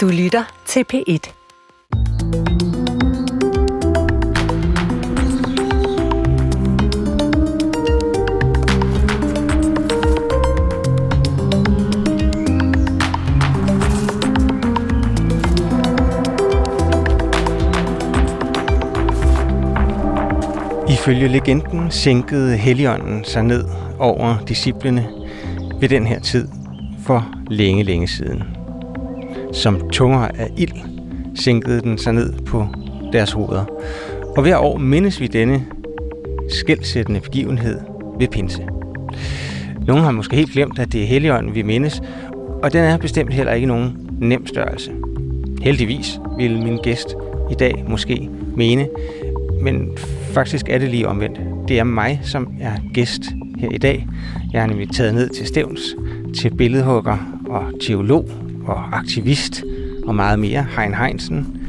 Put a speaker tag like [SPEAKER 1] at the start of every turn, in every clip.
[SPEAKER 1] Du lytter til P1.
[SPEAKER 2] Ifølge legenden sænkede Helligånden sig ned over disciplene ved den her tid for længe, længe siden. Som tunger af ild sænkede den sig ned på deres hoveder. Og hver år mindes vi denne skældsættende begivenhed ved pinse. Nogle har måske helt glemt, at det er Helligånden, vi mindes, og den er bestemt heller ikke nogen nem størrelse. Heldigvis vil min gæst i dag måske mene, men faktisk er det lige omvendt. Det er mig, som er gæst her i dag. Jeg er nemlig taget ned til Stævns, til billedhugger og teolog og aktivist og meget mere, Hein Heinsen.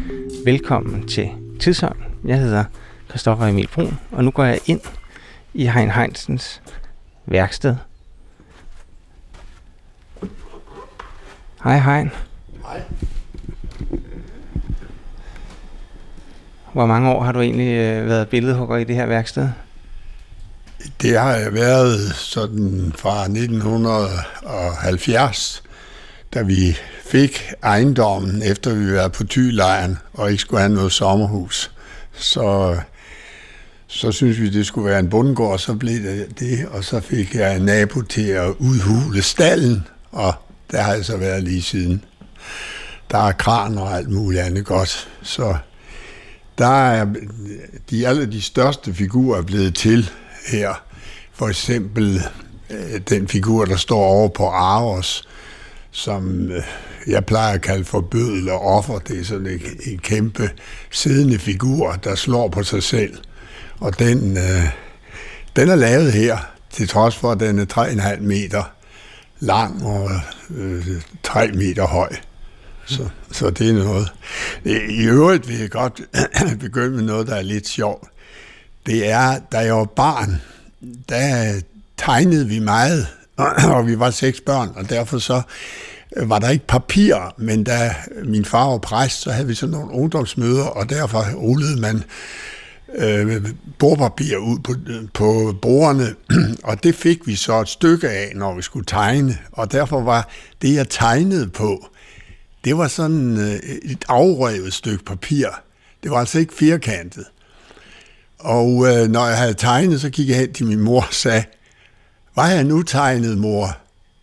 [SPEAKER 2] Velkommen til Tidsånd. Jeg hedder Christoffer Emil Brun, og nu går jeg ind i Hein Heinsens værksted. Hej Hein.
[SPEAKER 3] Hej.
[SPEAKER 2] Hvor mange år har du egentlig øh, været billedhugger i det her værksted?
[SPEAKER 3] Det har jeg været sådan fra 1970, da vi fik ejendommen, efter vi var på Tylejren og ikke skulle have noget sommerhus. Så, så synes vi, det skulle være en bundgård, så blev det det, og så fik jeg en nabo til at udhule stallen, og der har jeg så været lige siden. Der er kran og alt muligt andet godt, så der er de alle de største figurer blevet til her. For eksempel øh, den figur, der står over på Aros, som øh, jeg plejer at kalde for bødel og offer. Det er sådan en, en kæmpe siddende figur, der slår på sig selv. Og den, øh, den er lavet her, til trods for, at den er 3,5 meter lang og øh, 3 meter høj. Så, så det er noget. I øvrigt vil jeg godt begynde med noget, der er lidt sjovt. Det er, da jeg var barn, der tegnede vi meget, og vi var seks børn, og derfor så øh, var der ikke papir, men da min far var præst, så havde vi sådan nogle ungdomsmøder, og derfor rullede man øh, bordpapir ud på, på bordene, og det fik vi så et stykke af, når vi skulle tegne, og derfor var det, jeg tegnede på, det var sådan øh, et afrevet stykke papir. Det var altså ikke firkantet. Og øh, når jeg havde tegnet, så gik jeg hen til min mor og sagde, var jeg nu tegnet, mor?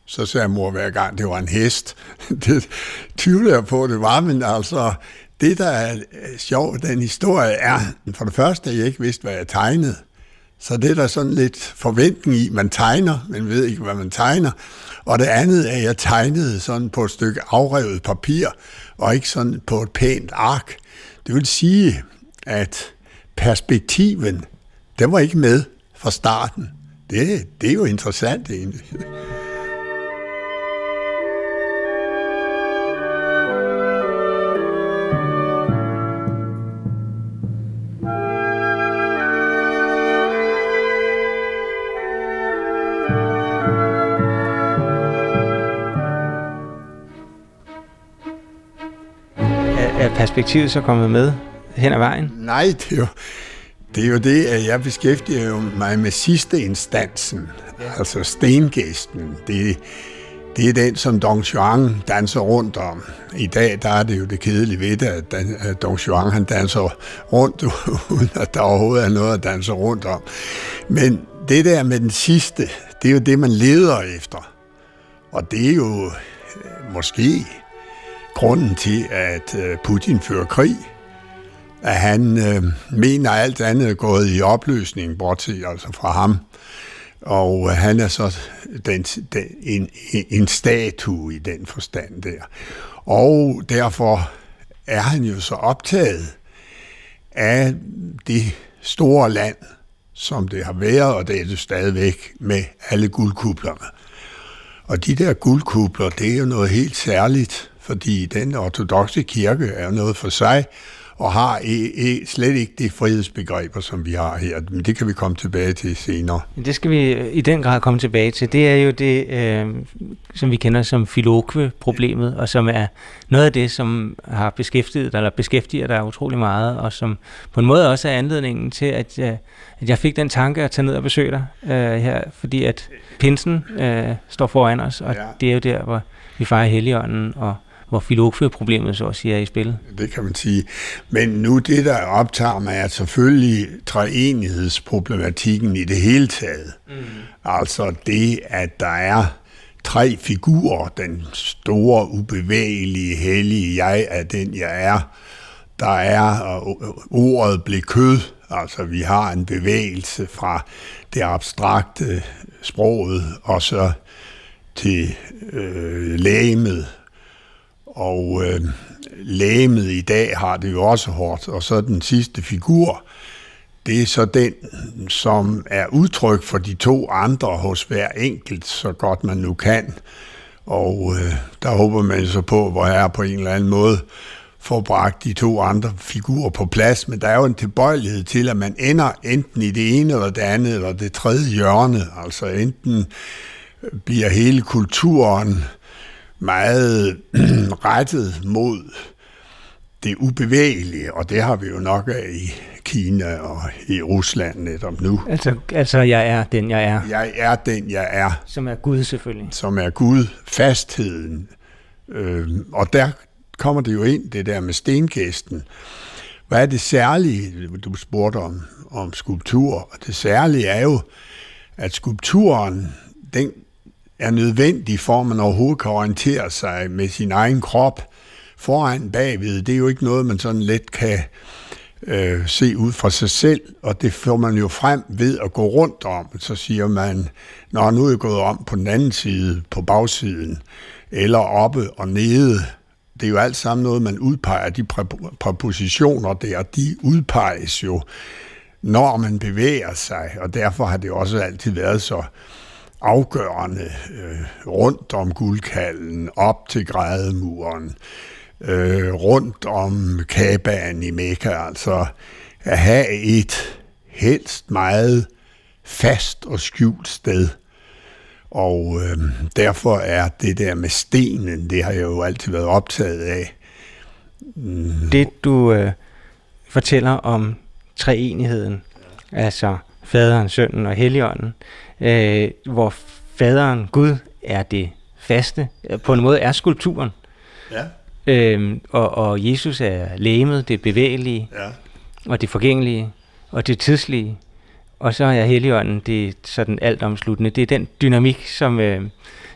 [SPEAKER 3] Så sagde mor hver gang, det var en hest. det tvivler jeg på, det var, men altså, det der er øh, sjovt, den historie er, for det første, at jeg ikke vidste, hvad jeg tegnede. Så det er der sådan lidt forventning i, man tegner, men ved ikke, hvad man tegner. Og det andet er, at jeg tegnede sådan på et stykke afrevet papir, og ikke sådan på et pænt ark. Det vil sige, at perspektiven, den var ikke med fra starten. Det, det er jo interessant egentlig.
[SPEAKER 2] Er perspektivet så kommet med hen ad vejen?
[SPEAKER 3] Nej, det er jo det, er jo det at jeg beskæftiger mig med sidste instansen, ja. altså stengæsten. Det, det er den, som Don Juan danser rundt om. I dag der er det jo det kedelige ved det, at Don Juan han danser rundt, uden at der overhovedet er noget at danse rundt om. Men det der med den sidste, det er jo det, man leder efter. Og det er jo øh, måske grunden til, at øh, Putin fører krig. At han øh, mener, at alt andet er gået i opløsning, bortset altså fra ham. Og øh, han er så den, den, en, en statue i den forstand der. Og derfor er han jo så optaget af det store land, som det har været, og det er det stadigvæk med alle guldkublerne. Og de der guldkubler, det er jo noget helt særligt, fordi den ortodoxe kirke er noget for sig, og har e, e, slet ikke det frihedsbegreber, som vi har her. Men det kan vi komme tilbage til senere.
[SPEAKER 2] Det skal vi i den grad komme tilbage til. Det er jo det, øh, som vi kender som filokve-problemet, og som er noget af det, som har beskæftiget eller beskæftiger dig utrolig meget, og som på en måde også er anledningen til, at, jeg, at jeg fik den tanke at tage ned og besøge dig øh, her, fordi at pinsen øh, står foran os, og ja. det er jo der, hvor vi fejrer Helligånden, og hvor filokve-problemet så sige er i spil.
[SPEAKER 3] Det kan man sige. Men nu det, der optager mig, er selvfølgelig treenighedsproblematikken i det hele taget. Mm. Altså det, at der er tre figurer. Den store, ubevægelige, hellige jeg er den, jeg er. Der er ordet blev kød. Altså vi har en bevægelse fra det abstrakte sproget og så til øh, lægemet, og øh, lægemet i dag har det jo også hårdt. Og så den sidste figur, det er så den, som er udtryk for de to andre hos hver enkelt, så godt man nu kan. Og øh, der håber man så på, hvor jeg er på en eller anden måde får bragt de to andre figurer på plads, men der er jo en tilbøjelighed til, at man ender enten i det ene eller det andet, eller det tredje hjørne. Altså enten bliver hele kulturen meget rettet mod det ubevægelige, og det har vi jo nok af i Kina og i Rusland netop nu.
[SPEAKER 2] Altså, altså jeg er den, jeg er.
[SPEAKER 3] Jeg er den, jeg er.
[SPEAKER 2] Som er Gud selvfølgelig.
[SPEAKER 3] Som er Gud, fastheden. Øh, og der kommer det jo ind, det der med stengæsten. Hvad er det særlige, du spurgte om, om skulptur? Og det særlige er jo, at skulpturen, den er nødvendig for, at man overhovedet kan orientere sig med sin egen krop foran bagved. Det er jo ikke noget, man sådan let kan øh, se ud fra sig selv, og det får man jo frem ved at gå rundt om. Så siger man, når nu er jeg gået om på den anden side, på bagsiden, eller oppe og nede. Det er jo alt sammen noget, man udpeger. De præpositioner der, de udpeges jo, når man bevæger sig, og derfor har det også altid været så afgørende øh, rundt om guldkallen, op til grædemuren, øh, rundt om Kabaen i Mekka, altså at have et helst meget fast og skjult sted. Og øh, derfor er det der med stenen, det har jeg jo altid været optaget af.
[SPEAKER 2] Mm. Det du øh, fortæller om treenigheden, altså faderen, sønnen og helligånden, øh, hvor faderen, Gud, er det faste. På en måde er skulpturen. Ja. Øhm, og, og Jesus er lægemet, det bevægelige, ja. og det forgængelige, og det tidslige. Og så er Helligånden det sådan altomsluttende. Det er den dynamik, som, øh,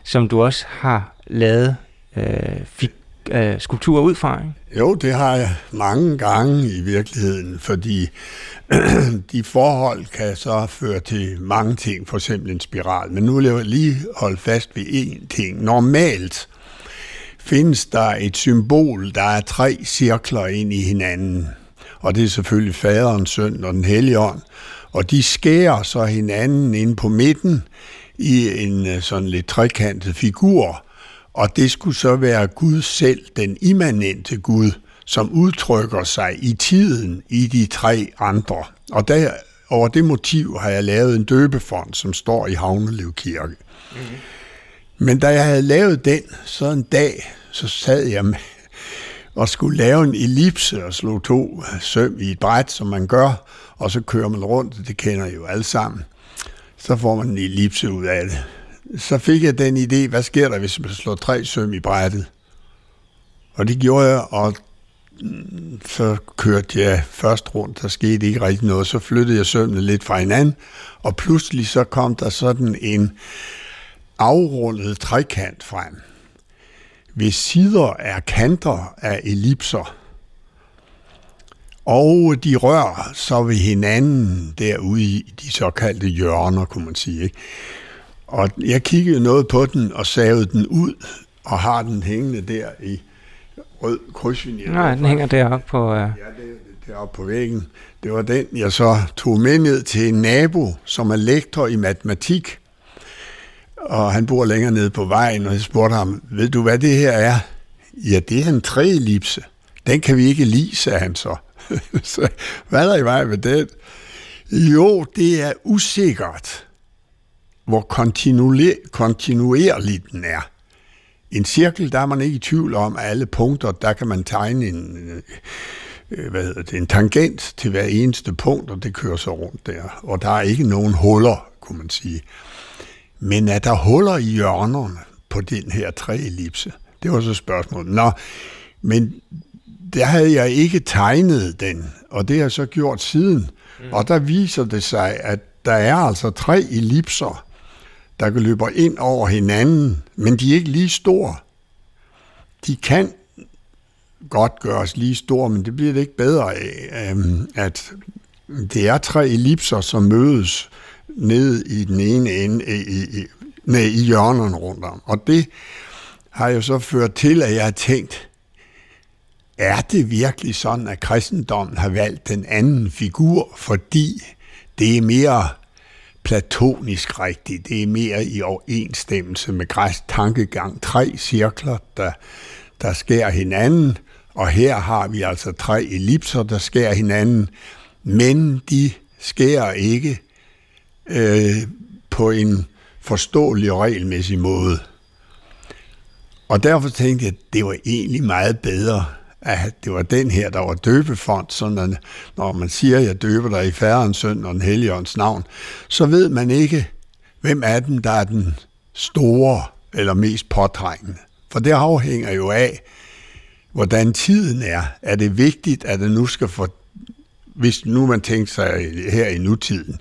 [SPEAKER 2] som du også har lavet øh, fik, øh, skulpturer ud fra. Ikke?
[SPEAKER 3] Jo, det har jeg mange gange i virkeligheden, fordi de forhold kan så føre til mange ting, for eksempel en spiral. Men nu vil jeg lige holde fast ved én ting. Normalt findes der et symbol, der er tre cirkler ind i hinanden. Og det er selvfølgelig faderen, søn og den hellige ånd. Og de skærer så hinanden ind på midten i en øh, sådan lidt trekantet figur. Og det skulle så være Gud selv, den immanente Gud, som udtrykker sig i tiden i de tre andre. Og der, over det motiv har jeg lavet en døbefond, som står i Havnelev Kirke. Mm-hmm. Men da jeg havde lavet den, så en dag, så sad jeg med og skulle lave en ellipse og slå to søm i et bræt, som man gør, og så kører man rundt, det kender I jo alle sammen. Så får man en ellipse ud af det. Så fik jeg den idé, hvad sker der, hvis man slår tre søm i brættet? Og det gjorde jeg, og så kørte jeg først rundt, der skete ikke rigtig noget, så flyttede jeg sømmene lidt fra hinanden, og pludselig så kom der sådan en afrundet trekant frem. Ved sider er kanter af ellipser, og de rører så ved hinanden derude i de såkaldte hjørner, kunne man sige. Ikke? Og jeg kiggede noget på den og savede den ud, og har den hængende der i rød krydsvinje.
[SPEAKER 2] Nej, den hænger deroppe på... Uh... Ja,
[SPEAKER 3] det, deroppe på væggen. Det var den, jeg så tog med ned til en nabo, som er lektor i matematik. Og han bor længere nede på vejen, og jeg spurgte ham, ved du, hvad det her er? Ja, det er en træelipse. Den kan vi ikke lide, sagde han så. så hvad er der i vej med det? Jo, det er usikkert, hvor kontinuer- kontinuerlig den er. En cirkel, der er man ikke i tvivl om, at alle punkter, der kan man tegne en, øh, hvad hedder det, en tangent til hver eneste punkt, og det kører så rundt der. Og der er ikke nogen huller, kunne man sige. Men er der huller i hjørnerne på den her træellipse? Det var så spørgsmålet. Nå, men der havde jeg ikke tegnet den, og det har jeg så gjort siden. Mm. Og der viser det sig, at der er altså tre ellipser, der løber ind over hinanden, men de er ikke lige store. De kan godt gøres lige store, men det bliver det ikke bedre af, øhm, at det er tre ellipser, som mødes ned i den ene ende, i, i, nej, i hjørnerne rundt om. Og det har jo så ført til, at jeg har tænkt, er det virkelig sådan, at kristendommen har valgt den anden figur, fordi det er mere platonisk rigtigt, det er mere i overensstemmelse med græsk tankegang. Tre cirkler, der, der skærer hinanden, og her har vi altså tre ellipser, der skærer hinanden, men de skærer ikke øh, på en forståelig og regelmæssig måde. Og derfor tænkte jeg, at det var egentlig meget bedre, at det var den her, der var døbefond, sådan at når man siger, at jeg døber dig i færrens søn og den helligånds navn, så ved man ikke, hvem af dem, der er den store eller mest påtrængende. For det afhænger jo af, hvordan tiden er. Er det vigtigt, at det nu skal få, hvis nu man tænker sig her i nutiden,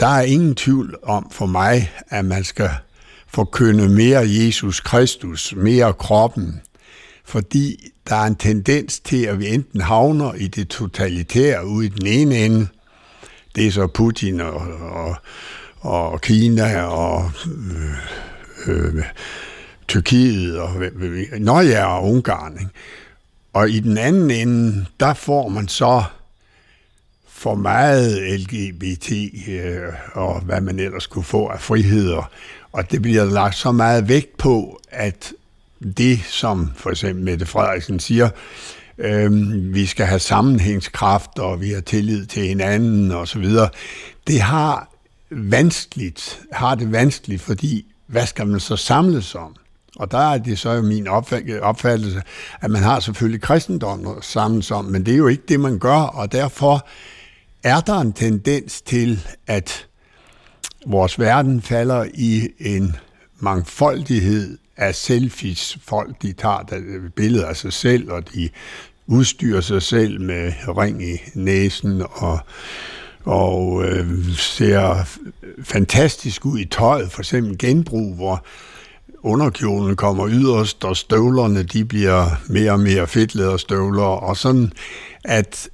[SPEAKER 3] der er ingen tvivl om for mig, at man skal forkynde mere Jesus Kristus, mere kroppen, fordi der er en tendens til, at vi enten havner i det totalitære ude i den ene ende, det er så Putin og, og, og Kina og øh, øh, Tyrkiet og Norge ja, og Ungarn. Ikke? Og i den anden ende, der får man så for meget LGBT øh, og hvad man ellers kunne få af friheder. Og det bliver lagt så meget vægt på, at det, som for eksempel Mette Frederiksen siger, øh, vi skal have sammenhængskraft, og vi har tillid til hinanden og så videre, det har vanskeligt, har det vanskeligt, fordi hvad skal man så samles om? Og der er det så min opfattelse, at man har selvfølgelig kristendom at samles om, men det er jo ikke det, man gør, og derfor er der en tendens til, at vores verden falder i en mangfoldighed af selfies. Folk, de tager billeder af sig selv, og de udstyrer sig selv med ring i næsen og, og øh, ser fantastisk ud i tøjet. For eksempel genbrug, hvor underkjolen kommer yderst, og støvlerne de bliver mere og mere fedtlæderstøvler, og sådan, at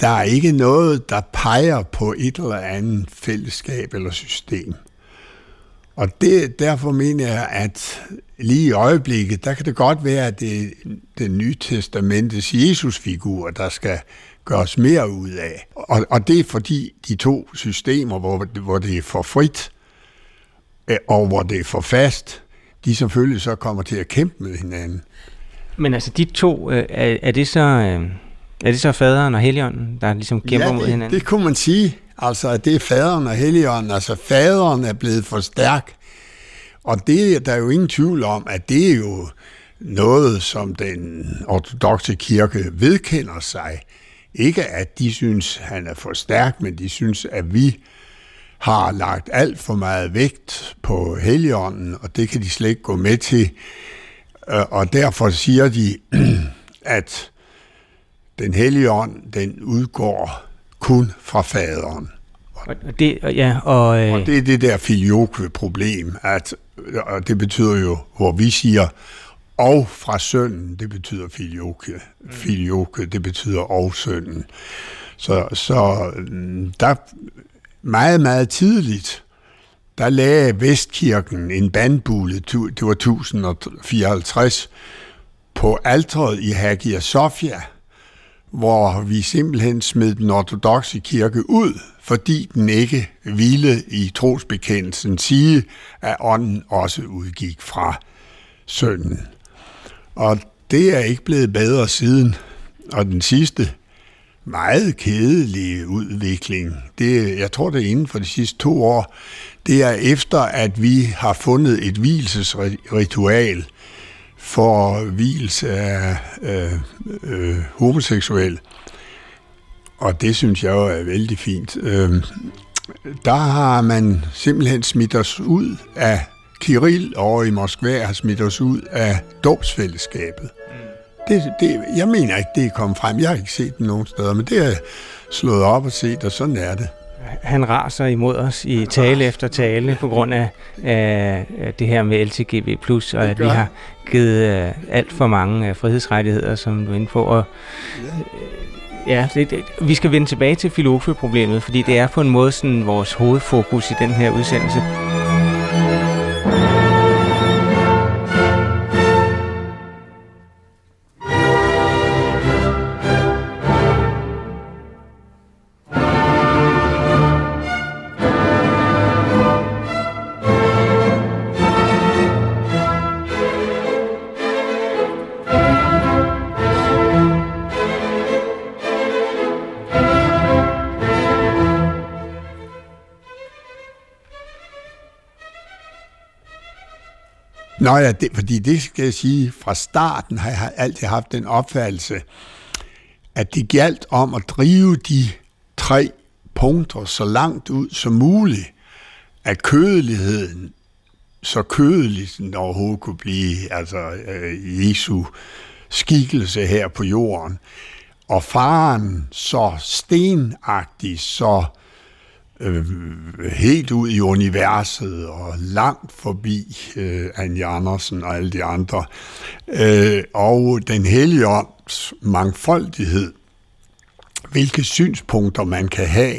[SPEAKER 3] der er ikke noget, der peger på et eller andet fællesskab eller system. Og det, derfor mener jeg, at lige i øjeblikket, der kan det godt være, at det er den nye testamentets Jesusfigur, der skal gøres mere ud af. Og, og det er fordi de to systemer, hvor, hvor det er for frit, øh, og hvor det er for fast, de selvfølgelig så kommer til at kæmpe med hinanden.
[SPEAKER 2] Men altså de to, øh, er, er det så... Øh er det så faderen og helligånden, der ligesom kæmper
[SPEAKER 3] ja,
[SPEAKER 2] det, mod hinanden?
[SPEAKER 3] det kunne man sige. Altså, at det er faderen og helligånden. Altså, faderen er blevet for stærk. Og det der er jo ingen tvivl om, at det er jo noget, som den ortodoxe kirke vedkender sig. Ikke at de synes, han er for stærk, men de synes, at vi har lagt alt for meget vægt på helligånden, og det kan de slet ikke gå med til. Øh, og derfor siger de, at den hellige ånd, den udgår kun fra faderen.
[SPEAKER 2] Og det, ja, og,
[SPEAKER 3] øh... og det er det der filioque-problem, at og det betyder jo, hvor vi siger, og fra sønnen, det betyder filioque. Mm. Filioque, det betyder og sønnen. Så, så mm, der meget, meget tidligt, der lagde Vestkirken en bandbule, det var 1054, på alteret i Hagia Sophia, hvor vi simpelthen smed den ortodoxe kirke ud, fordi den ikke ville i trosbekendelsen sige, at ånden også udgik fra sønnen. Og det er ikke blevet bedre siden. og den sidste meget kedelige udvikling, det, jeg tror det er inden for de sidste to år, det er efter, at vi har fundet et hvilesesritual for hvils af øh, øh, homoseksuelle. Og det synes jeg jo er vældig fint. Øh, der har man simpelthen smidt os ud af Kirill over i Moskva har smidt os ud af dåbsfællesskabet. Det, det, jeg mener ikke, det er kommet frem. Jeg har ikke set den nogen steder, men det jeg slået op og set, og sådan er det.
[SPEAKER 2] Han raser imod os i tale efter tale på grund af, af det her med LTGB+, og at vi har givet uh, alt for mange uh, frihedsrettigheder, som du er inde på. Og, Ja, det, det, vi skal vende tilbage til filofe-problemet, fordi det er på en måde sådan vores hovedfokus i den her udsendelse.
[SPEAKER 3] Nå ja, det, fordi det skal jeg sige, fra starten har jeg altid haft den opfattelse, at det galt om at drive de tre punkter så langt ud som muligt, at kødeligheden så kødelig den overhovedet kunne blive, altså øh, Jesu skikkelse her på jorden, og faren så stenagtig, så øh, helt ud i universet og langt forbi øh, Anja Andersen og alle de andre. Øh, og den hellige ånds mangfoldighed, hvilke synspunkter man kan have,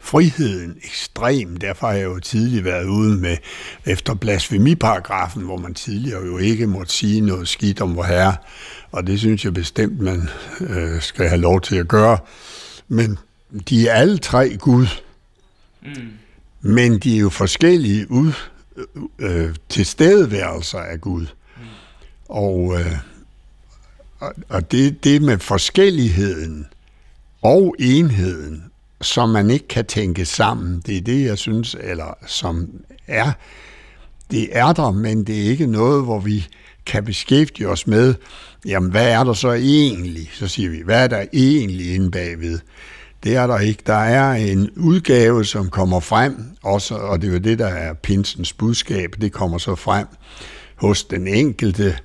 [SPEAKER 3] friheden ekstrem. Derfor har jeg jo tidligere været ude med efter blasfemiparagrafen, hvor man tidligere jo ikke måtte sige noget skidt om vor herre, og det synes jeg bestemt, man øh, skal have lov til at gøre. Men de er alle tre Gud, Mm. Men de er jo forskellige ud, øh, øh tilstedeværelser af Gud. Mm. Og, øh, og det, det med forskelligheden og enheden, som man ikke kan tænke sammen, det er det, jeg synes, eller som er, det er der, men det er ikke noget, hvor vi kan beskæftige os med, jamen hvad er der så egentlig? Så siger vi, hvad er der egentlig inde bagved? Det er der ikke. Der er en udgave, som kommer frem, også, og det er jo det, der er pinsens budskab. Det kommer så frem hos den enkelte,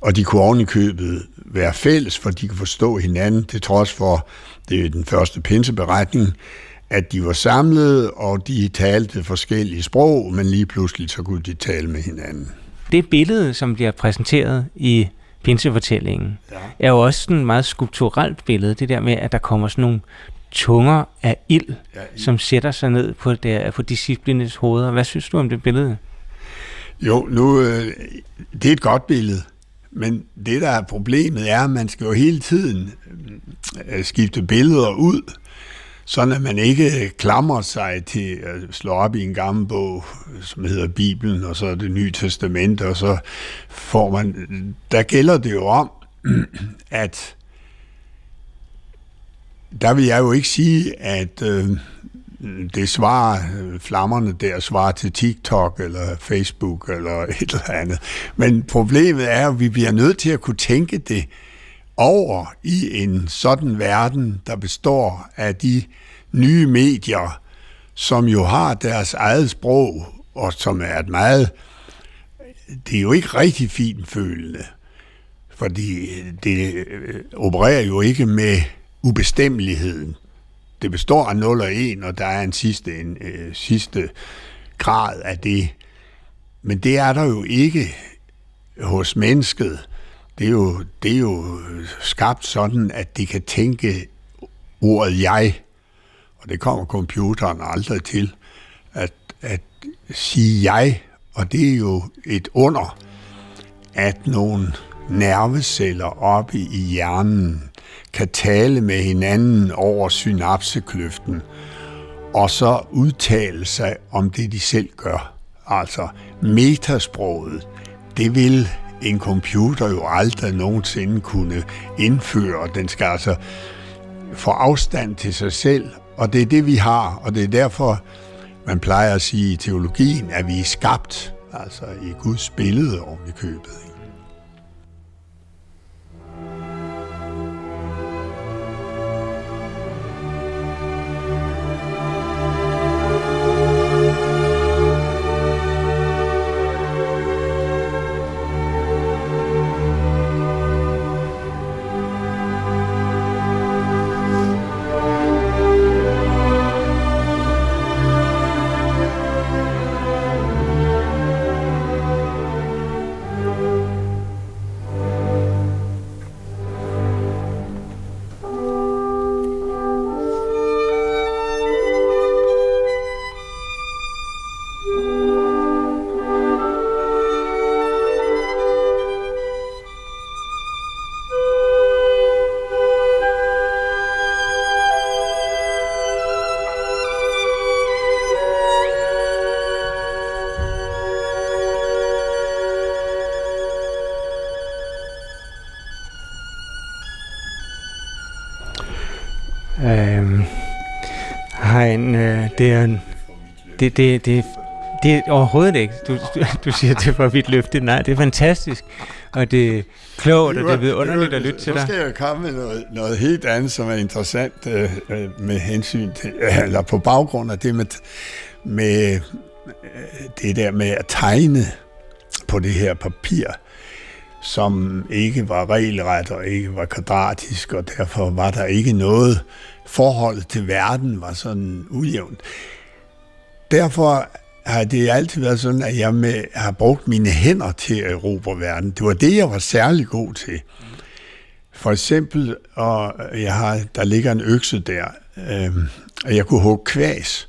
[SPEAKER 3] og de kunne ovenikøbet være fælles, for de kunne forstå hinanden, til trods for, det er den første pinseberetning, at de var samlet, og de talte forskellige sprog, men lige pludselig så kunne de tale med hinanden.
[SPEAKER 2] Det billede, som bliver præsenteret i pinsefortællingen, ja. er jo også sådan et meget skulpturelt billede, det der med, at der kommer sådan nogle tunger af ild, ja, som sætter sig ned på, der, på disciplines hoveder. Hvad synes du om det billede?
[SPEAKER 3] Jo, nu, øh, det er et godt billede, men det, der er problemet, er, at man skal jo hele tiden øh, skifte billeder ud, sådan at man ikke klamrer sig til at slå op i en gammel bog, som hedder Bibelen, og så det nye testament, og så får man... Der gælder det jo om, at der vil jeg jo ikke sige, at øh, det svarer, øh, flammerne der svarer til TikTok eller Facebook eller et eller andet. Men problemet er, at vi bliver nødt til at kunne tænke det over i en sådan verden, der består af de nye medier, som jo har deres eget sprog, og som er et meget, det er jo ikke rigtig fint følende, fordi det øh, opererer jo ikke med ubestemmeligheden. Det består af 0 og 1, og der er en sidste, en, øh, sidste grad af det. Men det er der jo ikke hos mennesket. Det er jo, det er jo skabt sådan, at det kan tænke ordet jeg, og det kommer computeren aldrig til, at, at sige jeg, og det er jo et under, at nogle nerveceller oppe i hjernen kan tale med hinanden over synapsekløften, og så udtale sig om det, de selv gør. Altså metasproget, det vil en computer jo aldrig nogensinde kunne indføre. Den skal altså få afstand til sig selv, og det er det, vi har, og det er derfor, man plejer at sige i teologien, at vi er skabt, altså i Guds billede oven i købet.
[SPEAKER 2] Det er en, det, det, det, det er overhovedet ikke. Du, du, siger, det var vidt løfte. Nej, det er fantastisk. Og det er klogt, og det er vidunderligt at lytte til dig.
[SPEAKER 3] Så skal jeg komme med noget, noget helt andet, som er interessant øh, øh med hensyn til, øh, eller på baggrund af det med, med øh, det der med at tegne på det her papir, som ikke var regelret og ikke var kvadratisk, og derfor var der ikke noget forhold til verden var sådan ujævnt. Derfor har det altid været sådan, at jeg med, har brugt mine hænder til at erobre verden. Det var det, jeg var særlig god til. For eksempel, og jeg har, der ligger en økse der, øh, og jeg kunne hugge kvæs.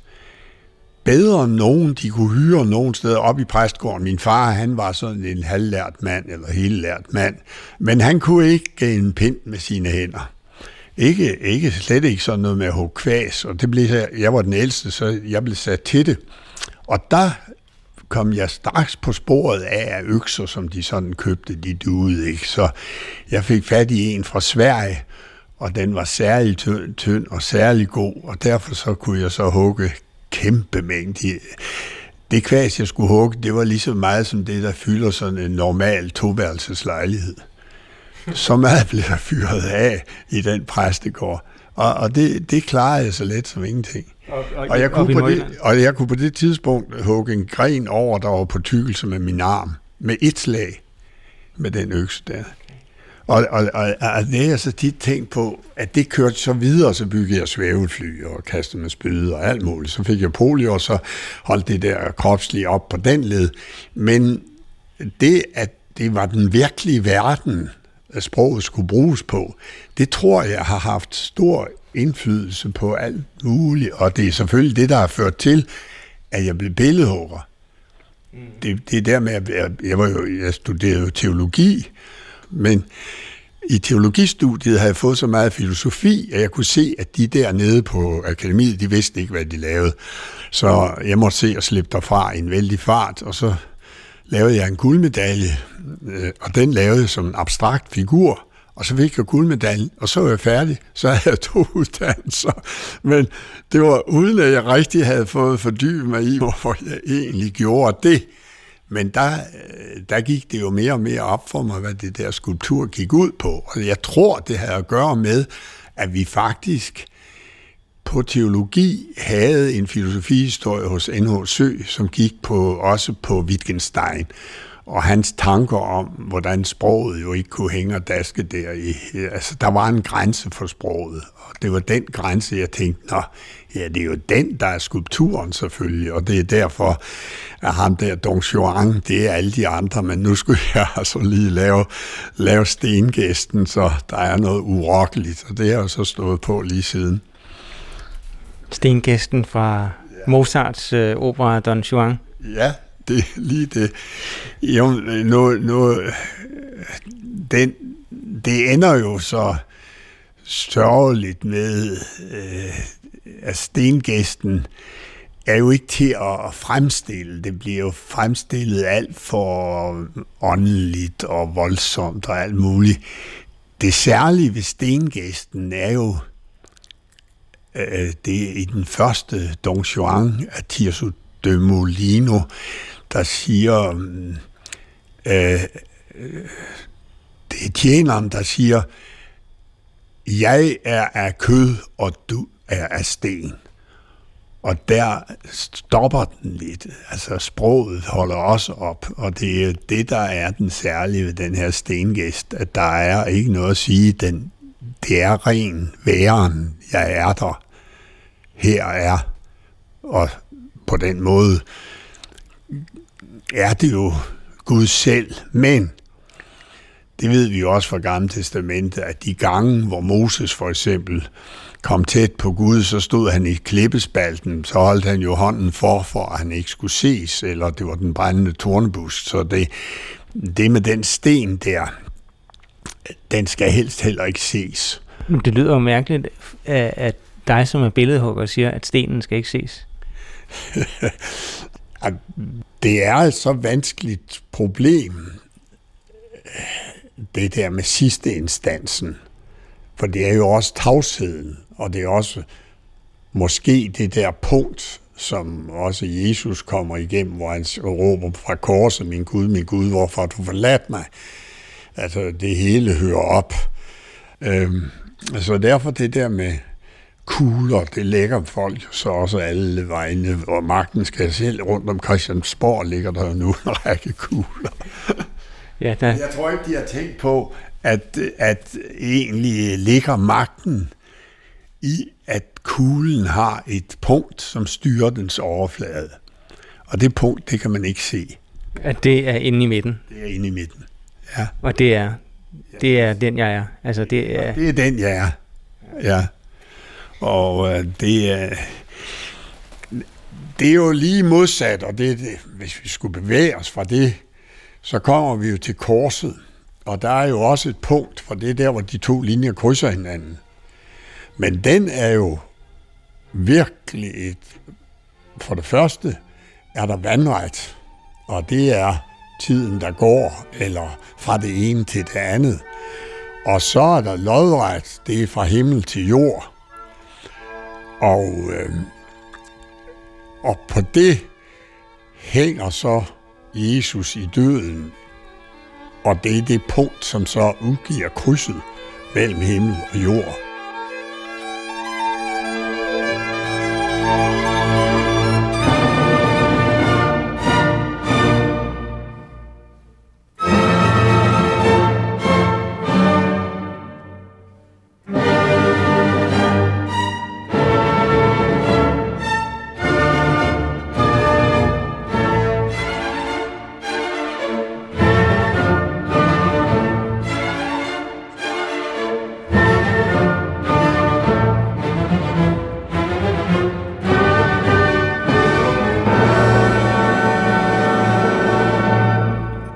[SPEAKER 3] Bedre end nogen, de kunne hyre nogen steder op i præstgården. Min far, han var sådan en halvlært mand, eller helt lært mand, men han kunne ikke en pind med sine hænder. Ikke, ikke slet ikke sådan noget med at hugge kvæs, og det blev, jeg var den ældste, så jeg blev sat til det. Og der kom jeg straks på sporet af økser, som de sådan købte, de duede ikke. Så jeg fik fat i en fra Sverige, og den var særlig tynd, tynd og særlig god, og derfor så kunne jeg så hugge kæmpe mængde. Det kvæs, jeg skulle hugge, det var lige så meget som det, der fylder sådan en normal toværelseslejlighed så meget blev der fyret af i den præstegård. Og, og det, det klarede jeg så let som ingenting. Og, og, og, jeg kunne på det, og jeg kunne på det tidspunkt hugge en gren over, der var på tykkelse med min arm. Med et slag med den økse der. Og, og, og, og det jeg så tit tænkt på, at det kørte så videre, så byggede jeg svævefly og kastede med spyde og alt muligt. Så fik jeg polio, og så holdt det der kropslige op på den led. Men det, at det var den virkelige verden, sproget skulle bruges på, det tror jeg har haft stor indflydelse på alt muligt, og det er selvfølgelig det, der har ført til, at jeg blev billedhugger. Mm. Det, det er der med, at jeg, jeg, var jo, jeg studerede jo teologi, men i teologistudiet havde jeg fået så meget filosofi, at jeg kunne se, at de der nede på akademiet, de vidste ikke, hvad de lavede. Så jeg måtte se at slippe derfra i en vældig fart, og så lavede jeg en guldmedalje, øh, og den lavede jeg som en abstrakt figur, og så fik jeg guldmedaljen, og så var jeg færdig. Så havde jeg to uddannelser. Men det var uden, at jeg rigtig havde fået fordybet mig i, hvorfor jeg egentlig gjorde det. Men der, øh, der gik det jo mere og mere op for mig, hvad det der skulptur gik ud på. Og jeg tror, det havde at gøre med, at vi faktisk på teologi havde en filosofihistorie hos N.H. Sø, som gik på, også på Wittgenstein og hans tanker om, hvordan sproget jo ikke kunne hænge og daske der. I, altså, der var en grænse for sproget, og det var den grænse, jeg tænkte, nå, ja, det er jo den, der er skulpturen selvfølgelig, og det er derfor, at ham der Don Juan, det er alle de andre, men nu skulle jeg altså lige lave, lave stengæsten, så der er noget urokkeligt, og det har jeg så stået på lige siden.
[SPEAKER 2] Stengæsten fra Mozarts øh, opera Don Juan?
[SPEAKER 3] Ja, det lige det. Jo, nu, nu, den, det ender jo så sørgeligt med, øh, at stengæsten er jo ikke til at fremstille. Det bliver jo fremstillet alt for åndeligt og voldsomt og alt muligt. Det særlige ved stengæsten er jo, øh, det er i den første Don Juan af Tirso de Molino, der siger, mm, øh, det er tjeneren, der siger, jeg er af kød, og du er af sten. Og der stopper den lidt. Altså sproget holder også op, og det er det, der er den særlige ved den her stengæst, at der er ikke noget at sige, den, det er ren væren, jeg er der. Her er, og på den måde er det jo Gud selv, men det ved vi jo også fra Gamle Testamentet, at de gange, hvor Moses for eksempel kom tæt på Gud, så stod han i klippespalten, så holdt han jo hånden for, for at han ikke skulle ses, eller det var den brændende tornebusk. Så det, det med den sten der, den skal helst heller ikke ses.
[SPEAKER 2] Det lyder jo mærkeligt, at dig som er billedhugger siger, at stenen skal ikke ses.
[SPEAKER 3] det er et så vanskeligt problem, det der med sidste instansen. For det er jo også tavsheden, og det er også måske det der punkt, som også Jesus kommer igennem, hvor han råber fra korset, min Gud, min Gud, hvorfor har du forladt mig? Altså, det hele hører op. Øhm, så derfor det der med kugler, det lægger folk så også alle vegne, og magten skal selv rundt om Christiansborg ligger der nu en række kugler. Ja, der... Jeg tror ikke, de har tænkt på, at, at egentlig ligger magten i, at kuglen har et punkt, som styrer dens overflade. Og det punkt, det kan man ikke se.
[SPEAKER 2] At det er inde i midten?
[SPEAKER 3] Det er inde i midten, ja.
[SPEAKER 2] Og det er, det er den, jeg er? Altså, det, er...
[SPEAKER 3] det er den, jeg er, ja. Og øh, det er... Det er jo lige modsat, og det, det, hvis vi skulle bevæge os fra det, så kommer vi jo til korset. Og der er jo også et punkt, for det er der, hvor de to linjer krydser hinanden. Men den er jo virkelig et... For det første er der vandret, og det er tiden, der går, eller fra det ene til det andet. Og så er der lodret, det er fra himmel til jord. Og, øh, og på det hænger så Jesus i døden og det er det punkt, som så udgiver krydset mellem himmel og jord.
[SPEAKER 2] Música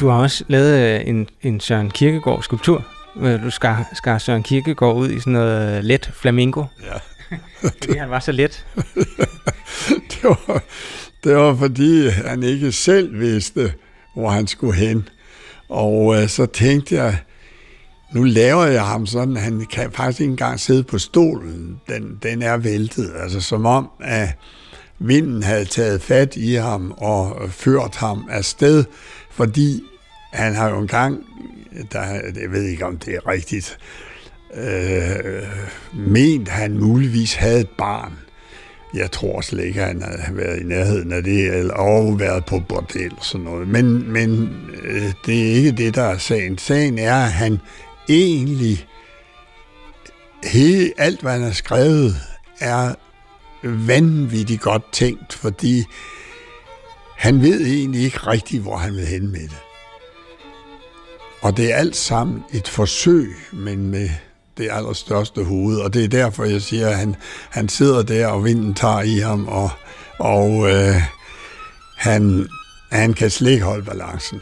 [SPEAKER 2] også lavet øh, en, en Søren Kirkegaard skulptur. Du skar, skar Søren Kirkegaard ud i sådan noget let flamingo. Ja. fordi han var så let.
[SPEAKER 3] det, var, det var fordi, han ikke selv vidste, hvor han skulle hen. Og øh, så tænkte jeg, nu laver jeg ham sådan, han kan faktisk ikke engang sidde på stolen. Den, den er væltet. Altså som om, at vinden havde taget fat i ham og ført ham afsted, fordi han har jo engang, der, jeg ved ikke om det er rigtigt, øh, ment, han muligvis havde et barn. Jeg tror slet ikke, at han havde været i nærheden af det, eller og været på bordel og sådan noget. Men, men øh, det er ikke det, der er sagen. Sagen er, at han egentlig, hele, alt hvad han har skrevet, er vanvittigt godt tænkt, fordi han ved egentlig ikke rigtigt, hvor han vil hen med det. Og det er alt sammen et forsøg, men med det allerstørste hoved. Og det er derfor, jeg siger, at han, han sidder der, og vinden tager i ham, og, og øh, han, han kan slet ikke holde balancen.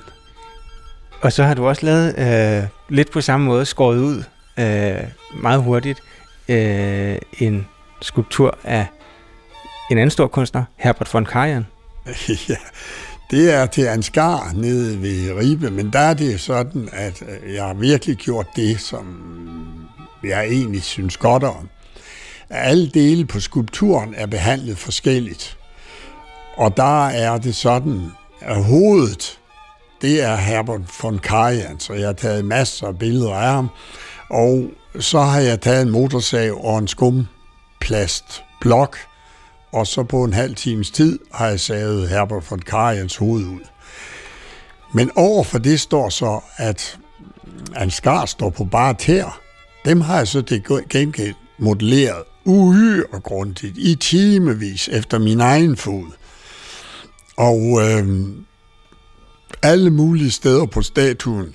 [SPEAKER 2] Og så har du også lavet øh, lidt på samme måde, skåret ud øh, meget hurtigt, øh, en skulptur af en anden stor kunstner, Herbert von Karajan.
[SPEAKER 3] ja, det er til Ansgar nede ved Ribe, men der er det sådan, at øh, jeg har virkelig gjort det, som jeg egentlig synes godt om. Alle dele på skulpturen er behandlet forskelligt. Og der er det sådan, at hovedet, det er Herbert von Karajan, så jeg har taget masser af billeder af ham. Og så har jeg taget en motorsav og en skumplastblok, og så på en halv times tid har jeg savet Herbert von Karajans hoved ud. Men over for det står så, at Ansgar står på bare tær. Dem har jeg så det gengæld modelleret uhyre grundigt i timevis efter min egen fod. Og øh, alle mulige steder på statuen,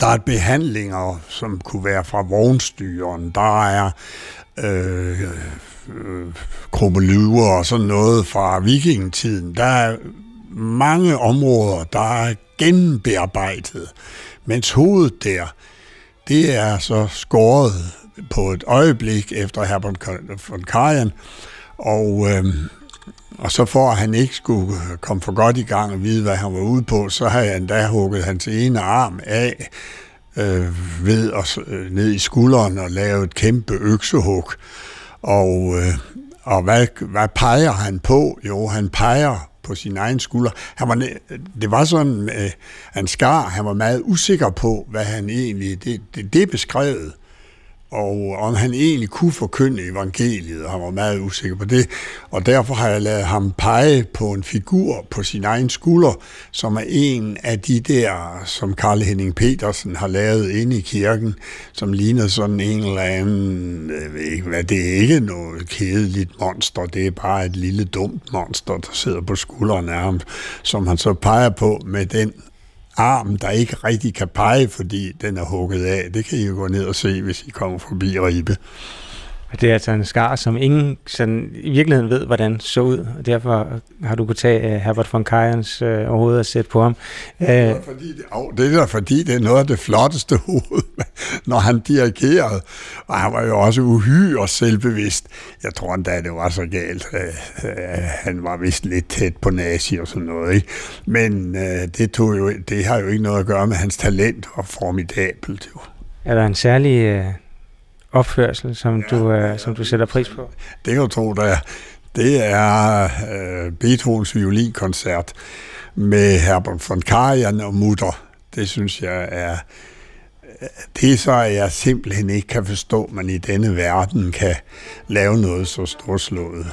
[SPEAKER 3] der er behandlinger, som kunne være fra vognstyren. Der er øh, øh, krummeløver og sådan noget fra vikingetiden. Der er mange områder, der er genbearbejdet, mens hovedet der, det er så skåret på et øjeblik efter Herbert von Karajan, og, øh, og så for at han ikke skulle komme for godt i gang og vide, hvad han var ude på, så har jeg endda hugget hans ene arm af øh, ved at øh, ned i skulderen og lavet et kæmpe øksehug. Og, øh, og hvad, hvad peger han på? Jo, han peger på sin egen skulder. Han var, det var sådan, øh, han skar, han var meget usikker på, hvad han egentlig, det, det, det beskrevet og om han egentlig kunne forkynde evangeliet, og han var meget usikker på det, og derfor har jeg lavet ham pege på en figur på sin egen skulder, som er en af de der, som Karl Henning Petersen har lavet inde i kirken, som ligner sådan en eller anden, jeg ved ikke hvad, det er ikke noget kedeligt monster, det er bare et lille dumt monster, der sidder på skulderen af ham, som han så peger på med den arm, der ikke rigtig kan pege, fordi den er hugget af. Det kan I jo gå ned og se, hvis I kommer forbi Ribe.
[SPEAKER 2] Det er altså en skar, som ingen sådan, i virkeligheden ved, hvordan så ud, og derfor har du kunnet tage uh, Herbert von Kajans uh, øh, hoved og sætte på ham.
[SPEAKER 3] Uh, det, er fordi, det, oh, det er fordi, det er noget af det flotteste hoved, når han dirigerede. Og han var jo også uhyre selvbevidst. Jeg tror endda, det var så galt. Uh, uh, han var vist lidt tæt på nazi og sådan noget. Ikke? Men uh, det, tog jo, det har jo ikke noget at gøre med hans talent og formidabelt. Jo.
[SPEAKER 2] Er der en særlig... Uh opførsel, som, ja, du, uh, som du sætter pris på?
[SPEAKER 3] Det kan du tro, der er. Det er uh, Beethovens violinkoncert med Herbert von Karajan og Mutter. Det synes jeg er... Det er så, at jeg simpelthen ikke kan forstå, at man i denne verden kan lave noget så storslået.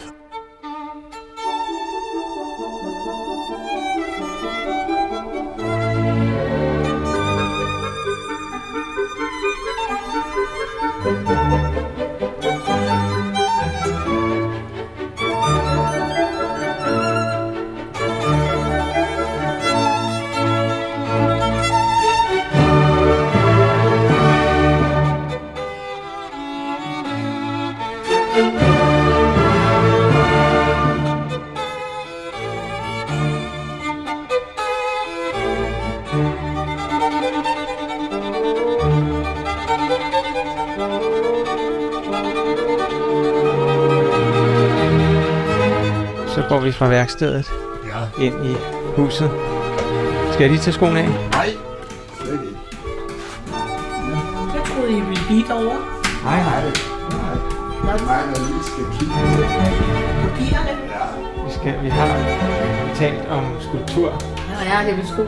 [SPEAKER 2] Vi fra værkstedet ja. ind i huset. Skal jeg lige tage skoene af?
[SPEAKER 3] Nej,
[SPEAKER 1] Jeg troede, I ville blive derovre.
[SPEAKER 2] Nej, nej.
[SPEAKER 3] Nej. Nej, når vi skal kigge
[SPEAKER 1] Papirerne?
[SPEAKER 3] Ja.
[SPEAKER 2] Vi, skal, vi har talt om skulptur.
[SPEAKER 1] Ja, ja, det er sgu.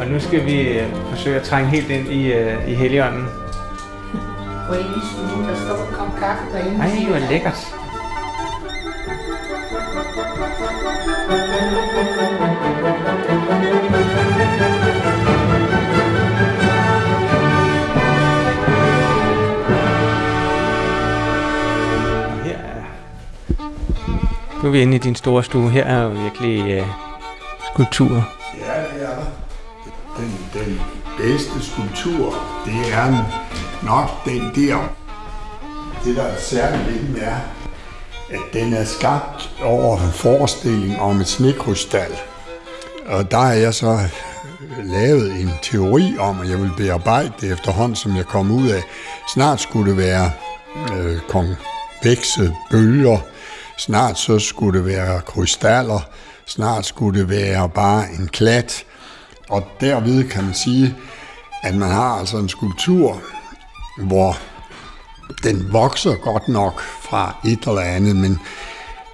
[SPEAKER 2] Og nu skal vi øh, forsøge at trænge helt ind i, uh, i Helligånden.
[SPEAKER 1] Gå ind i stuen, der står en kop kaffe derinde.
[SPEAKER 2] Ej, det var lækkert. Nu er vi inde i din store stue. Her er jo virkelig øh, skulpturer.
[SPEAKER 3] Ja, det er der. Den, den bedste skulptur, det er nok den der. Det, der er særligt ved den, er, at den er skabt over en forestilling om et snekrystal. Og der er jeg så lavet en teori om, at jeg vil bearbejde det efterhånden, som jeg kom ud af. Snart skulle det være øh, konvekse bølger, snart så skulle det være krystaller, snart skulle det være bare en klat. Og derved kan man sige, at man har altså en skulptur, hvor den vokser godt nok fra et eller andet, men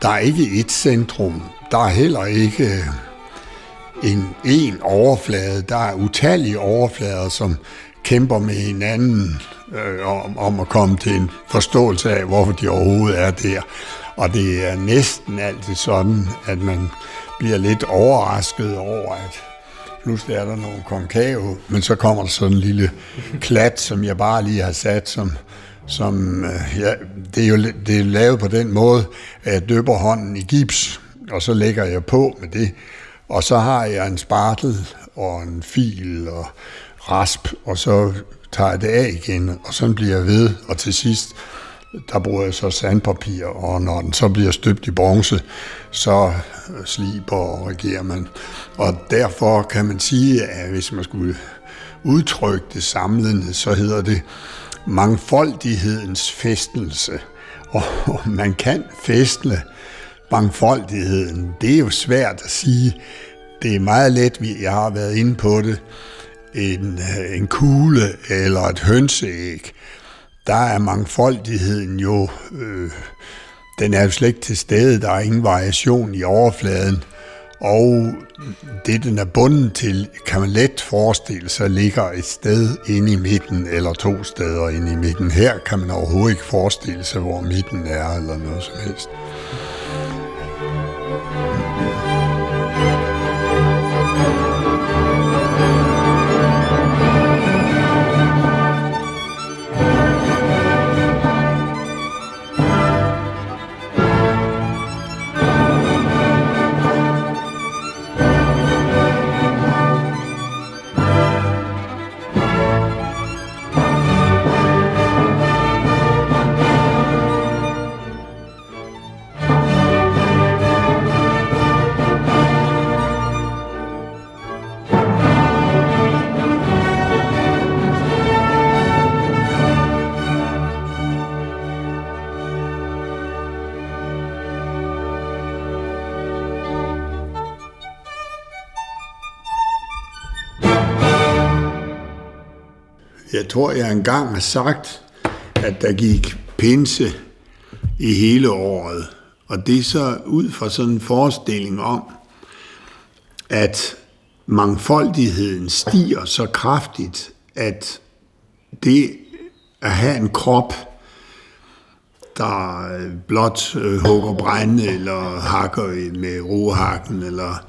[SPEAKER 3] der er ikke et centrum. Der er heller ikke øh, en, en overflade. Der er utallige overflader, som kæmper med hinanden øh, om, om at komme til en forståelse af, hvorfor de overhovedet er der. Og det er næsten altid sådan, at man bliver lidt overrasket over, at pludselig er der nogle konkave, men så kommer der sådan en lille klat, som jeg bare lige har sat, som, som øh, ja, det er jo det er lavet på den måde, at jeg døber hånden i gips, og så lægger jeg på med det, og så har jeg en spartel og en fil og rasp, og så tager jeg det af igen, og så bliver jeg ved, og til sidst, der bruger jeg så sandpapir, og når den så bliver støbt i bronze, så sliber og regerer man. Og derfor kan man sige, at hvis man skulle udtrykke det samlende, så hedder det mangfoldighedens festelse. Og man kan festle mangfoldigheden. Det er jo svært at sige. Det er meget let, jeg har været inde på det, en, en kugle eller et hønseæg, der er mangfoldigheden jo, øh, den er jo slet ikke til stede, der er ingen variation i overfladen, og det, den er bundet til, kan man let forestille sig, ligger et sted inde i midten, eller to steder inde i midten. Her kan man overhovedet ikke forestille sig, hvor midten er, eller noget som helst. Tror, jeg engang har sagt, at der gik pinse i hele året. Og det er så ud fra sådan en forestilling om, at mangfoldigheden stiger så kraftigt, at det at have en krop, der blot øh, hugger brænde, eller hakker med rohakken, eller,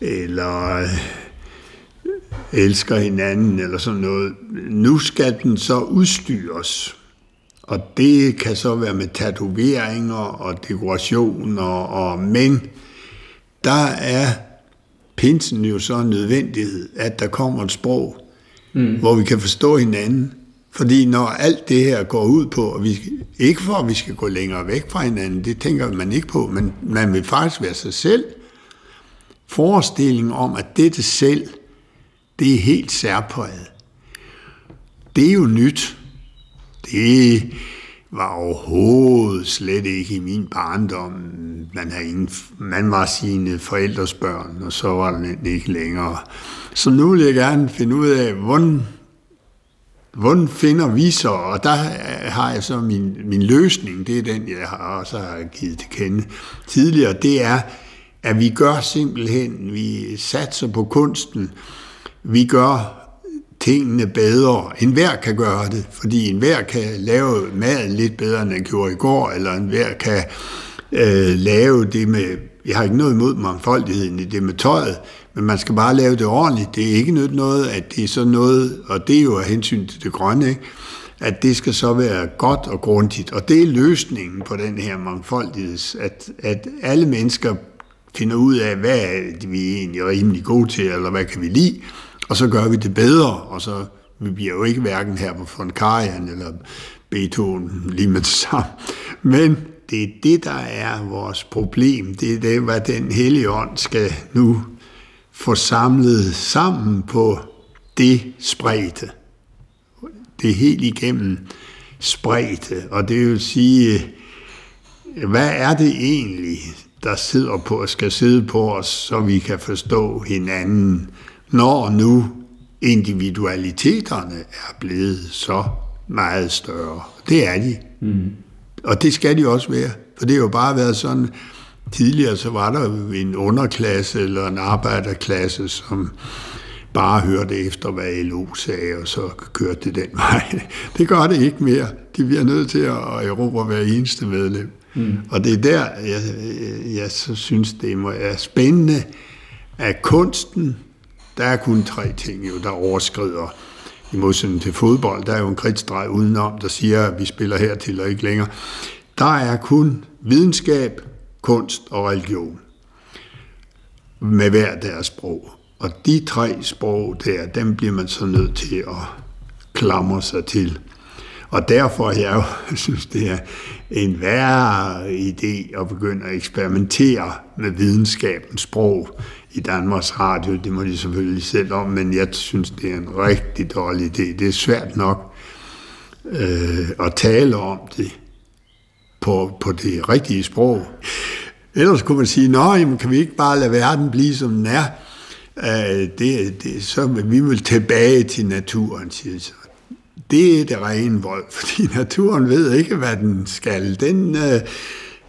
[SPEAKER 3] eller øh, elsker hinanden eller sådan noget. Nu skal den så udstyres. Og det kan så være med tatoveringer og dekorationer, og, men der er pinsen jo så en nødvendighed, at der kommer et sprog, mm. hvor vi kan forstå hinanden. Fordi når alt det her går ud på, og vi, ikke for at vi skal gå længere væk fra hinanden, det tænker man ikke på, men man vil faktisk være sig selv. Forestillingen om, at dette selv det er helt særpræget. Det er jo nyt. Det var overhovedet slet ikke i min barndom. Man, havde ingen, man var sine forældres børn, og så var det ikke længere. Så nu vil jeg gerne finde ud af, hvordan, hvordan finder vi så, og der øh, har jeg så min, min løsning, det er den, jeg har også har givet til kende tidligere, det er, at vi gør simpelthen, vi satser på kunsten, vi gør tingene bedre. En hver kan gøre det, fordi en hver kan lave maden lidt bedre, end den gjorde i går, eller en hver kan øh, lave det med, jeg har ikke noget imod mangfoldigheden i det med tøjet, men man skal bare lave det ordentligt. Det er ikke nyt noget, at det er sådan noget, og det er jo af hensyn til det grønne, ikke? at det skal så være godt og grundigt. Og det er løsningen på den her mangfoldighed, at, at alle mennesker finder ud af, hvad er det, vi er egentlig rimelig gode til, eller hvad kan vi lide, og så gør vi det bedre, og så vi bliver jo ikke hverken her på von Karajan eller Beethoven lige med det samme. Men det er det, der er vores problem. Det er det, hvad den hellige ånd skal nu få samlet sammen på det spredte. Det er helt igennem spredte, og det vil sige, hvad er det egentlig, der sidder på og skal sidde på os, så vi kan forstå hinanden, når nu individualiteterne er blevet så meget større. Det er de. Mm. Og det skal de også være. For det har jo bare været sådan, tidligere så var der en underklasse eller en arbejderklasse, som bare hørte efter, hvad LO sagde, og så kørte det den vej. Det gør det ikke mere. De bliver nødt til at erobre hver eneste medlem. Mm. Og det er der, jeg, jeg så synes, det er spændende, at kunsten, der er kun tre ting, jo, der overskrider i modsætning til fodbold, der er jo en kridtstreg udenom, der siger, at vi spiller hertil og ikke længere. Der er kun videnskab, kunst og religion med hver deres sprog. Og de tre sprog der, dem bliver man så nødt til at klamre sig til. Og derfor jeg jo synes, det er en værre idé at begynde at eksperimentere med videnskabens sprog i Danmarks Radio. Det må de selvfølgelig selv om, men jeg synes, det er en rigtig dårlig idé. Det er svært nok øh, at tale om det på, på det rigtige sprog. Ellers kunne man sige, nå, jamen, kan vi ikke bare lade verden blive, som den er? Øh, det, det, så vi vil tilbage til naturen, siger så. Det er det rene vold, fordi naturen ved ikke, hvad den skal. Den, øh, øh,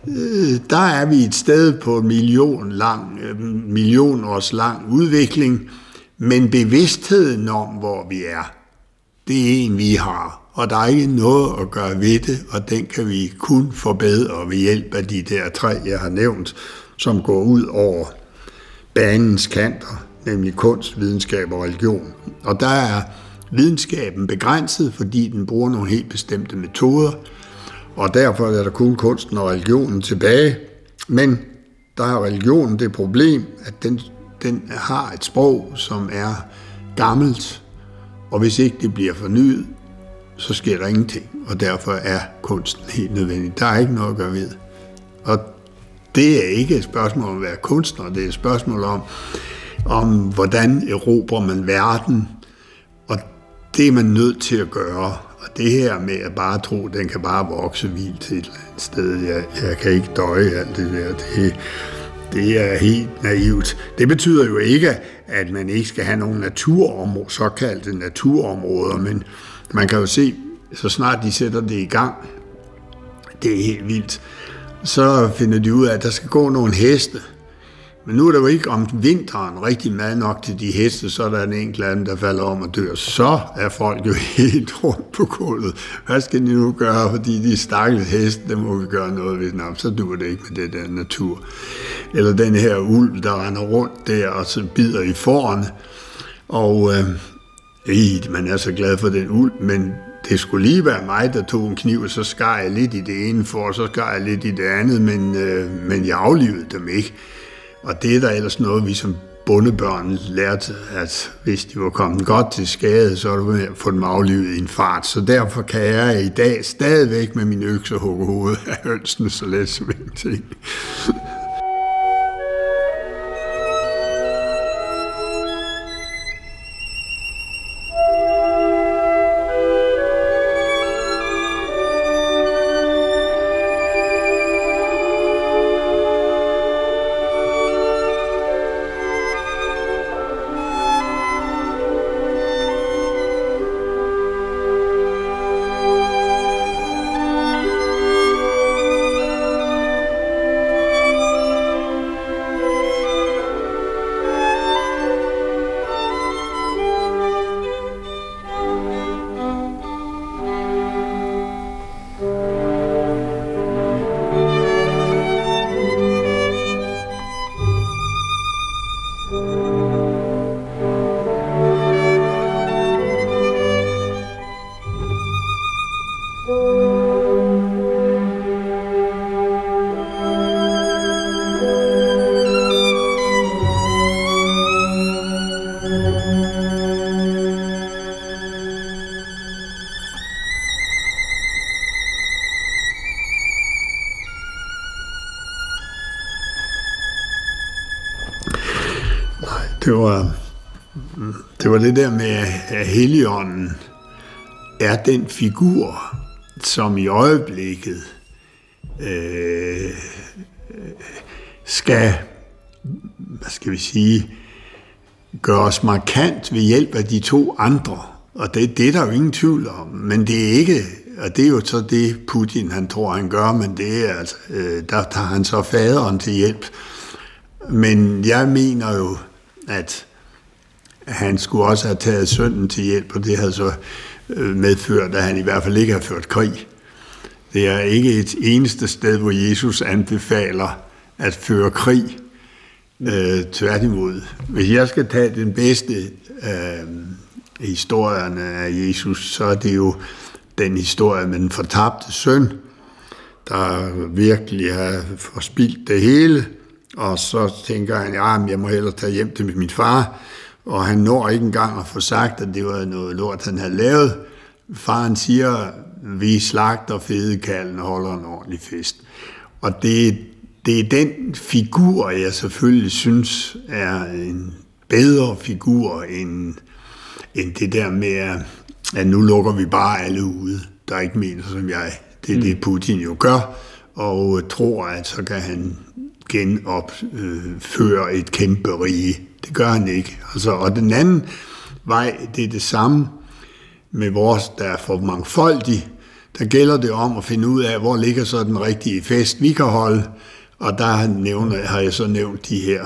[SPEAKER 3] Øh, der er vi et sted på en million, lang, øh, million års lang udvikling, men bevidstheden om, hvor vi er, det er en, vi har. Og der er ikke noget at gøre ved det, og den kan vi kun forbedre ved hjælp af de der tre, jeg har nævnt, som går ud over banens kanter, nemlig kunst, videnskab og religion. Og der er videnskaben begrænset, fordi den bruger nogle helt bestemte metoder, og derfor er der kun kunsten og religionen tilbage. Men der er religionen det problem, at den, den har et sprog, som er gammelt, og hvis ikke det bliver fornyet, så sker der ingenting, og derfor er kunsten helt nødvendig. Der er ikke noget at gøre ved. Og det er ikke et spørgsmål om at være kunstner, det er et spørgsmål om, om hvordan erobrer man verden, og det er man nødt til at gøre. Det her med at bare tro, at den kan bare vokse vildt til et eller andet sted, jeg, jeg kan ikke døje alt det der, det, det er helt naivt. Det betyder jo ikke, at man ikke skal have nogle naturområder, såkaldte naturområder, men man kan jo se, så snart de sætter det i gang, det er helt vildt, så finder de ud af, at der skal gå nogle heste, men nu er der jo ikke om vinteren rigtig mad nok til de heste, så er der en enkelt af dem, der falder om og dør. Så er folk jo helt rundt på gulvet. Hvad skal de nu gøre, fordi de stakkels heste, dem må vi gøre noget ved. Nå, så dur det ikke med det der natur. Eller den her ulv, der render rundt der og så bider i forerne. Og øh, man er så glad for den ulv, men det skulle lige være mig, der tog en kniv, og så skar jeg lidt i det ene for, og så skar jeg lidt i det andet, men, øh, men jeg aflivede dem ikke. Og det er der ellers noget, vi som bondebørn lærte, at hvis de var kommet godt til skade, så er du at få dem aflivet i en fart. Så derfor kan jeg i dag stadigvæk med min økse hugge hovedet af hønsene så let som ingenting. Det der med, at Helligånden er den figur, som i øjeblikket øh, skal, hvad skal vi sige, gøres markant ved hjælp af de to andre. Og det, det er der jo ingen tvivl om. Men det er ikke, og det er jo så det Putin han tror han gør, men det er altså, øh, der tager han så faderen til hjælp. Men jeg mener jo, at han skulle også have taget sønnen til hjælp, og det havde så øh, medført, at han i hvert fald ikke har ført krig. Det er ikke et eneste sted, hvor Jesus anbefaler at føre krig. Øh, tværtimod. Hvis jeg skal tage den bedste øh, historierne af Jesus, så er det jo den historie med den fortabte søn, der virkelig har forspildt det hele, og så tænker han, ja, jeg må hellere tage hjem til min far, og han når ikke engang at få sagt, at det var noget lort, han havde lavet. Faren siger, vi slagter fedekallen og holder en ordentlig fest. Og det, det er den figur, jeg selvfølgelig synes er en bedre figur end, end det der med, at nu lukker vi bare alle ude, der ikke mener som jeg. Det er mm. det, Putin jo gør, og tror, at så kan han genopføre øh, et kæmpe rige. Det gør han ikke. Altså, og den anden vej, det er det samme med vores, der er for mangfoldig. Der gælder det om at finde ud af, hvor ligger så den rigtige fest, vi kan holde. Og der nævner, har jeg så nævnt de her,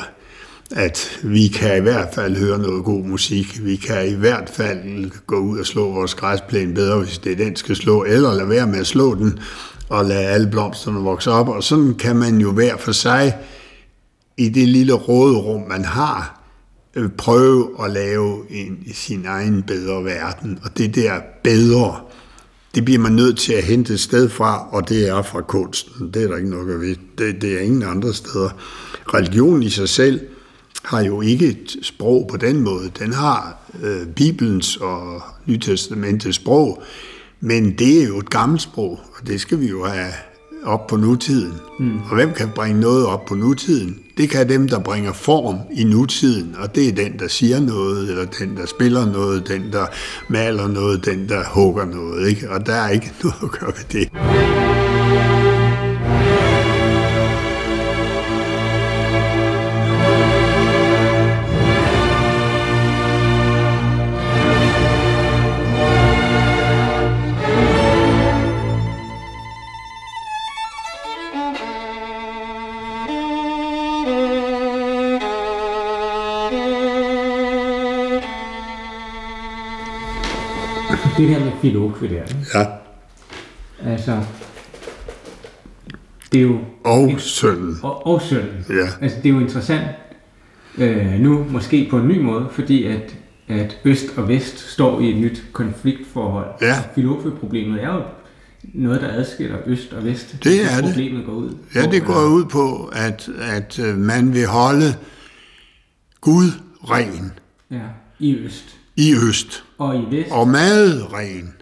[SPEAKER 3] at vi kan i hvert fald høre noget god musik. Vi kan i hvert fald gå ud og slå vores græsplæne bedre, hvis det er den skal slå, eller lade være med at slå den og lade alle blomsterne vokse op. Og sådan kan man jo hver for sig i det lille råderum, man har, øh, prøve at lave en, sin egen bedre verden. Og det der bedre, det bliver man nødt til at hente et sted fra, og det er fra kunsten. Det er der ikke noget at vide. Det, det er ingen andre steder. Religion i sig selv har jo ikke et sprog på den måde. Den har øh, Bibelens og Nytestamentets sprog, men det er jo et gammelt sprog, og det skal vi jo have op på nutiden. Mm. Og hvem kan bringe noget op på nutiden? Det kan dem, der bringer form i nutiden, og det er den, der siger noget, eller den, der spiller noget, den, der maler noget, den, der hugger noget. Ikke? Og der er ikke noget at gøre ved det.
[SPEAKER 2] Det her med Filokve der. Ikke?
[SPEAKER 3] Ja.
[SPEAKER 2] Altså, det er jo...
[SPEAKER 3] Og sønnen.
[SPEAKER 2] Og, og sønnen.
[SPEAKER 3] Ja.
[SPEAKER 2] Altså, det er jo interessant øh, nu, måske på en ny måde, fordi at, at øst og vest står i et nyt konfliktforhold.
[SPEAKER 3] Ja.
[SPEAKER 2] Filokve-problemet er jo noget, der adskiller øst og vest.
[SPEAKER 3] Det er det.
[SPEAKER 2] Problemet går ud
[SPEAKER 3] Ja, det går ud på, at, at øh, man vil holde Gud ren
[SPEAKER 2] Ja, i øst.
[SPEAKER 3] I øst.
[SPEAKER 2] Og i vest,
[SPEAKER 3] og meget ren,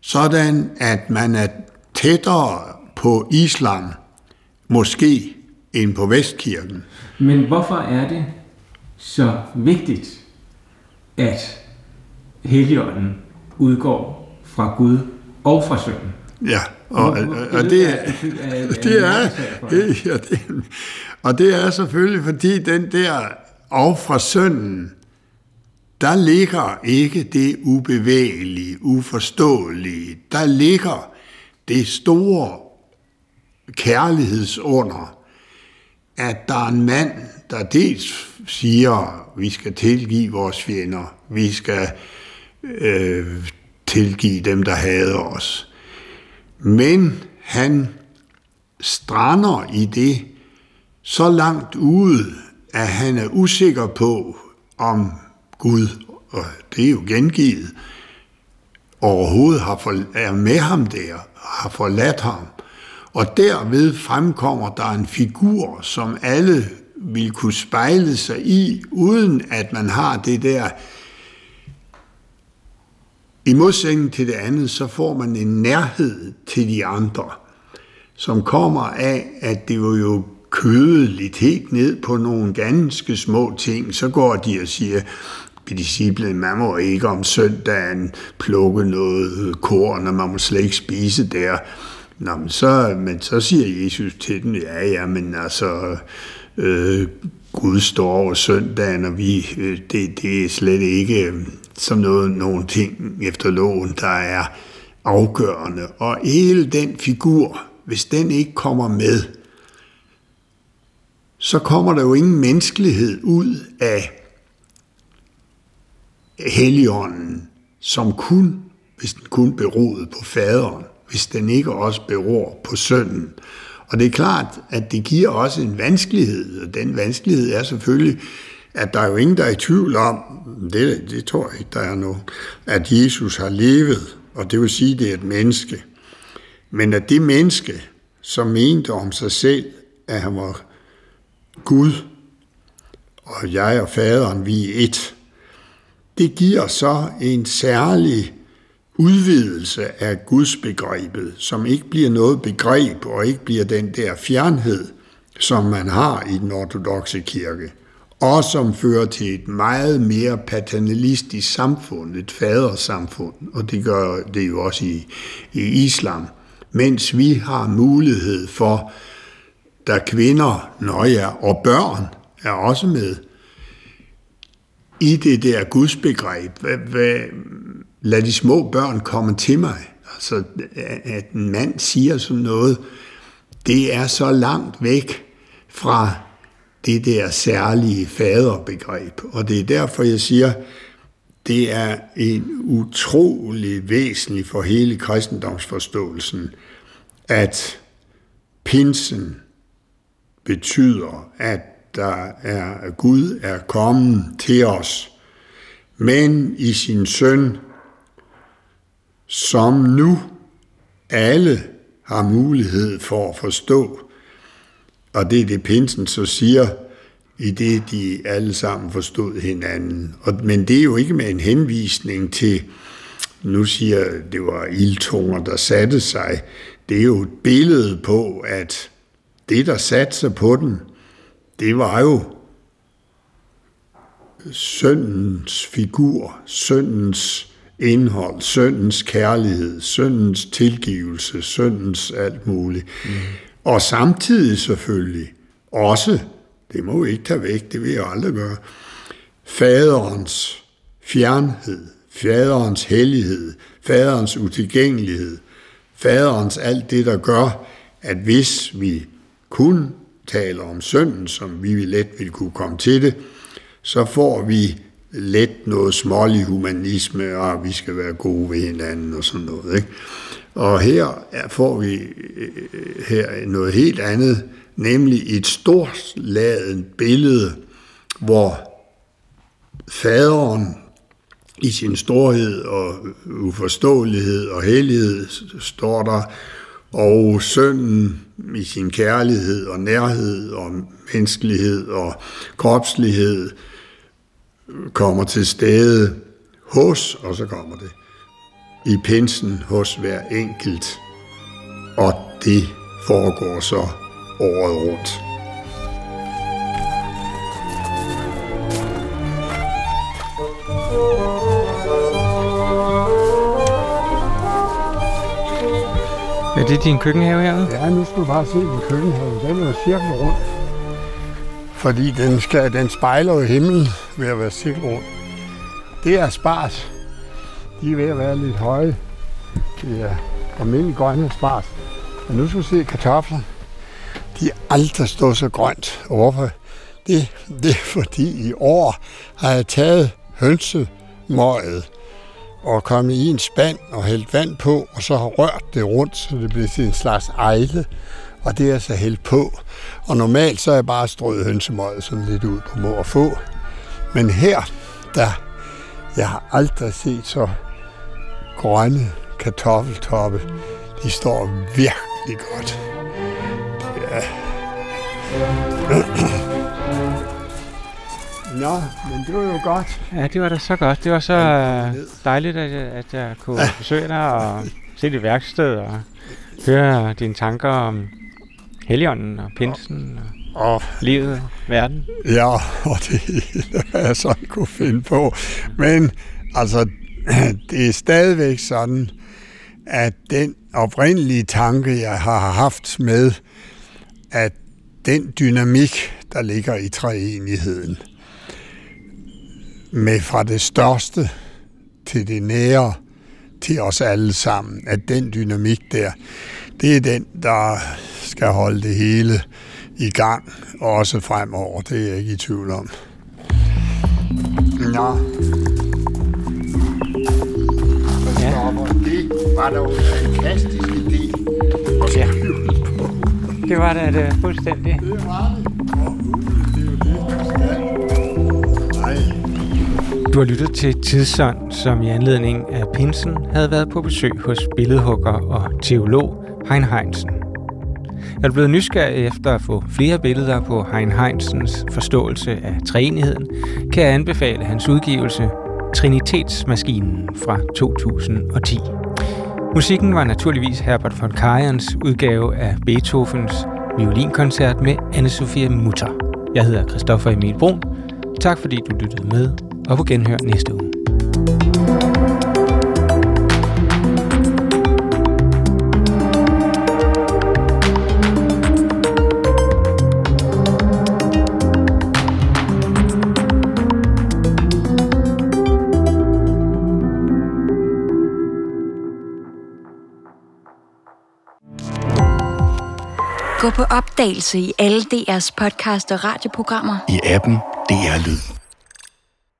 [SPEAKER 3] sådan at man er tættere på islam, måske end på Vestkirken.
[SPEAKER 2] Men hvorfor er det så vigtigt, at Helligånden udgår fra Gud og fra sønnen?
[SPEAKER 3] Ja, og, og, og det, er, det er, det, ja, det, og det er selvfølgelig, fordi den der og fra sønnen, der ligger ikke det ubevægelige, uforståelige. Der ligger det store kærlighedsunder, at der er en mand, der dels siger, vi skal tilgive vores fjender, vi skal øh, tilgive dem, der hader os. Men han strander i det så langt ude, at han er usikker på, om Gud, og det er jo gengivet, overhovedet har for, er med ham der, har forladt ham. Og derved fremkommer der en figur, som alle vil kunne spejle sig i, uden at man har det der. I modsætning til det andet, så får man en nærhed til de andre, som kommer af, at det var jo kødeligt helt ned på nogle ganske små ting. Så går de og siger, disciplen, man må ikke om søndagen plukke noget korn, og man må slet ikke spise der. Nå, men så, men så siger Jesus til den, ja, ja, men altså, øh, Gud står over søndagen, og vi, øh, det, det er slet ikke øh, som noget, nogen ting efter loven, der er afgørende. Og hele den figur, hvis den ikke kommer med, så kommer der jo ingen menneskelighed ud af Helligånden, som kun, hvis den kun beroede på faderen, hvis den ikke også beror på sønnen. Og det er klart, at det giver også en vanskelighed, og den vanskelighed er selvfølgelig, at der er jo ingen, der er i tvivl om, det, det tror jeg ikke, der er nogen, at Jesus har levet, og det vil sige, at det er et menneske. Men at det menneske, som mente om sig selv, at han var Gud, og jeg og faderen, vi er et, det giver så en særlig udvidelse af Guds begrebet, som ikke bliver noget begreb og ikke bliver den der fjernhed, som man har i den ortodoxe kirke, og som fører til et meget mere paternalistisk samfund, et fadersamfund, og det gør det jo også i, i islam, mens vi har mulighed for, da kvinder, nøje og børn er også med, i det der gudsbegreb. Lad de små børn komme til mig. Altså, at en mand siger sådan noget, det er så langt væk fra det der særlige faderbegreb. Og det er derfor, jeg siger, det er en utrolig væsentlig for hele kristendomsforståelsen, at pinsen betyder, at der er, Gud er kommet til os, men i sin søn, som nu alle har mulighed for at forstå. Og det er det, Pinsen så siger, i det de alle sammen forstod hinanden. Og, men det er jo ikke med en henvisning til, nu siger det var ildtunger, der satte sig. Det er jo et billede på, at det, der satte sig på den, det var jo søndens figur, søndens indhold, søndens kærlighed, søndens tilgivelse, søndens alt muligt. Mm. Og samtidig selvfølgelig også, det må vi ikke tage væk, det vil jeg aldrig gøre, faderens fjernhed, faderens hellighed, faderens utilgængelighed, faderens alt det, der gør, at hvis vi kun taler om synden, som vi let vil kunne komme til det, så får vi let noget smålig humanisme, og vi skal være gode ved hinanden og sådan noget. Ikke? Og her får vi øh, her noget helt andet, nemlig et stort ladet billede, hvor faderen i sin storhed og uforståelighed og hellighed står der, og sønnen i sin kærlighed og nærhed og menneskelighed og kropslighed kommer til stede hos, og så kommer det, i pinsen hos hver enkelt, og det foregår så året rundt.
[SPEAKER 2] Er det din køkkenhave herude?
[SPEAKER 3] Ja, nu skal du bare se min køkkenhave. Den er jo cirkel rundt. Fordi den, skal, den spejler jo himlen ved at være cirkel rundt. Det er spars. De er ved at være lidt høje. Det er almindelig grønne spars. Men nu skal du se kartofler. De er aldrig stået så grønt. Og hvorfor? Det, det er fordi i år har jeg taget hønsemøget og kommet i en spand og hældt vand på, og så har rørt det rundt, så det bliver til en slags ejle, og det er så hældt på. Og normalt så er jeg bare strøget hønsemøget sådan lidt ud på må og få. Men her, der, jeg har aldrig set så grønne kartoffeltoppe. De står virkelig godt. Ja. Nå, men det var jo godt.
[SPEAKER 2] Ja, det var da så godt. Det var så dejligt, at jeg, at jeg kunne besøge dig og se dit værksted og høre dine tanker om Helligånden og Pinsen og, og livet og verden.
[SPEAKER 3] Ja, og det hvad jeg så kunne finde på. Men altså, det er stadigvæk sådan, at den oprindelige tanke, jeg har haft med, at den dynamik, der ligger i treenigheden, med fra det største til det nære, til os alle sammen, at den dynamik der, det er den, der skal holde det hele i gang, også fremover. Det er jeg ikke i tvivl om. Nå.
[SPEAKER 2] Ja.
[SPEAKER 3] Det var da en fantastisk idé.
[SPEAKER 2] Ja. Det var da det fuldstændig.
[SPEAKER 3] Det var det,
[SPEAKER 2] Du har lyttet til Tidsånd, som i anledning af Pinsen havde været på besøg hos billedhugger og teolog Hein Heinsen. Er du blevet nysgerrig efter at få flere billeder på Hein Heinsens forståelse af træenigheden, kan jeg anbefale hans udgivelse Trinitetsmaskinen fra 2010. Musikken var naturligvis Herbert von Karajan's udgave af Beethovens violinkoncert med Anne-Sophie Mutter. Jeg hedder Christoffer Emil Brun. Tak fordi du lyttede med, og på genhør næste uge.
[SPEAKER 4] Gå på opdagelse i alle DR's podcast og radioprogrammer.
[SPEAKER 5] i appen DR Lyd.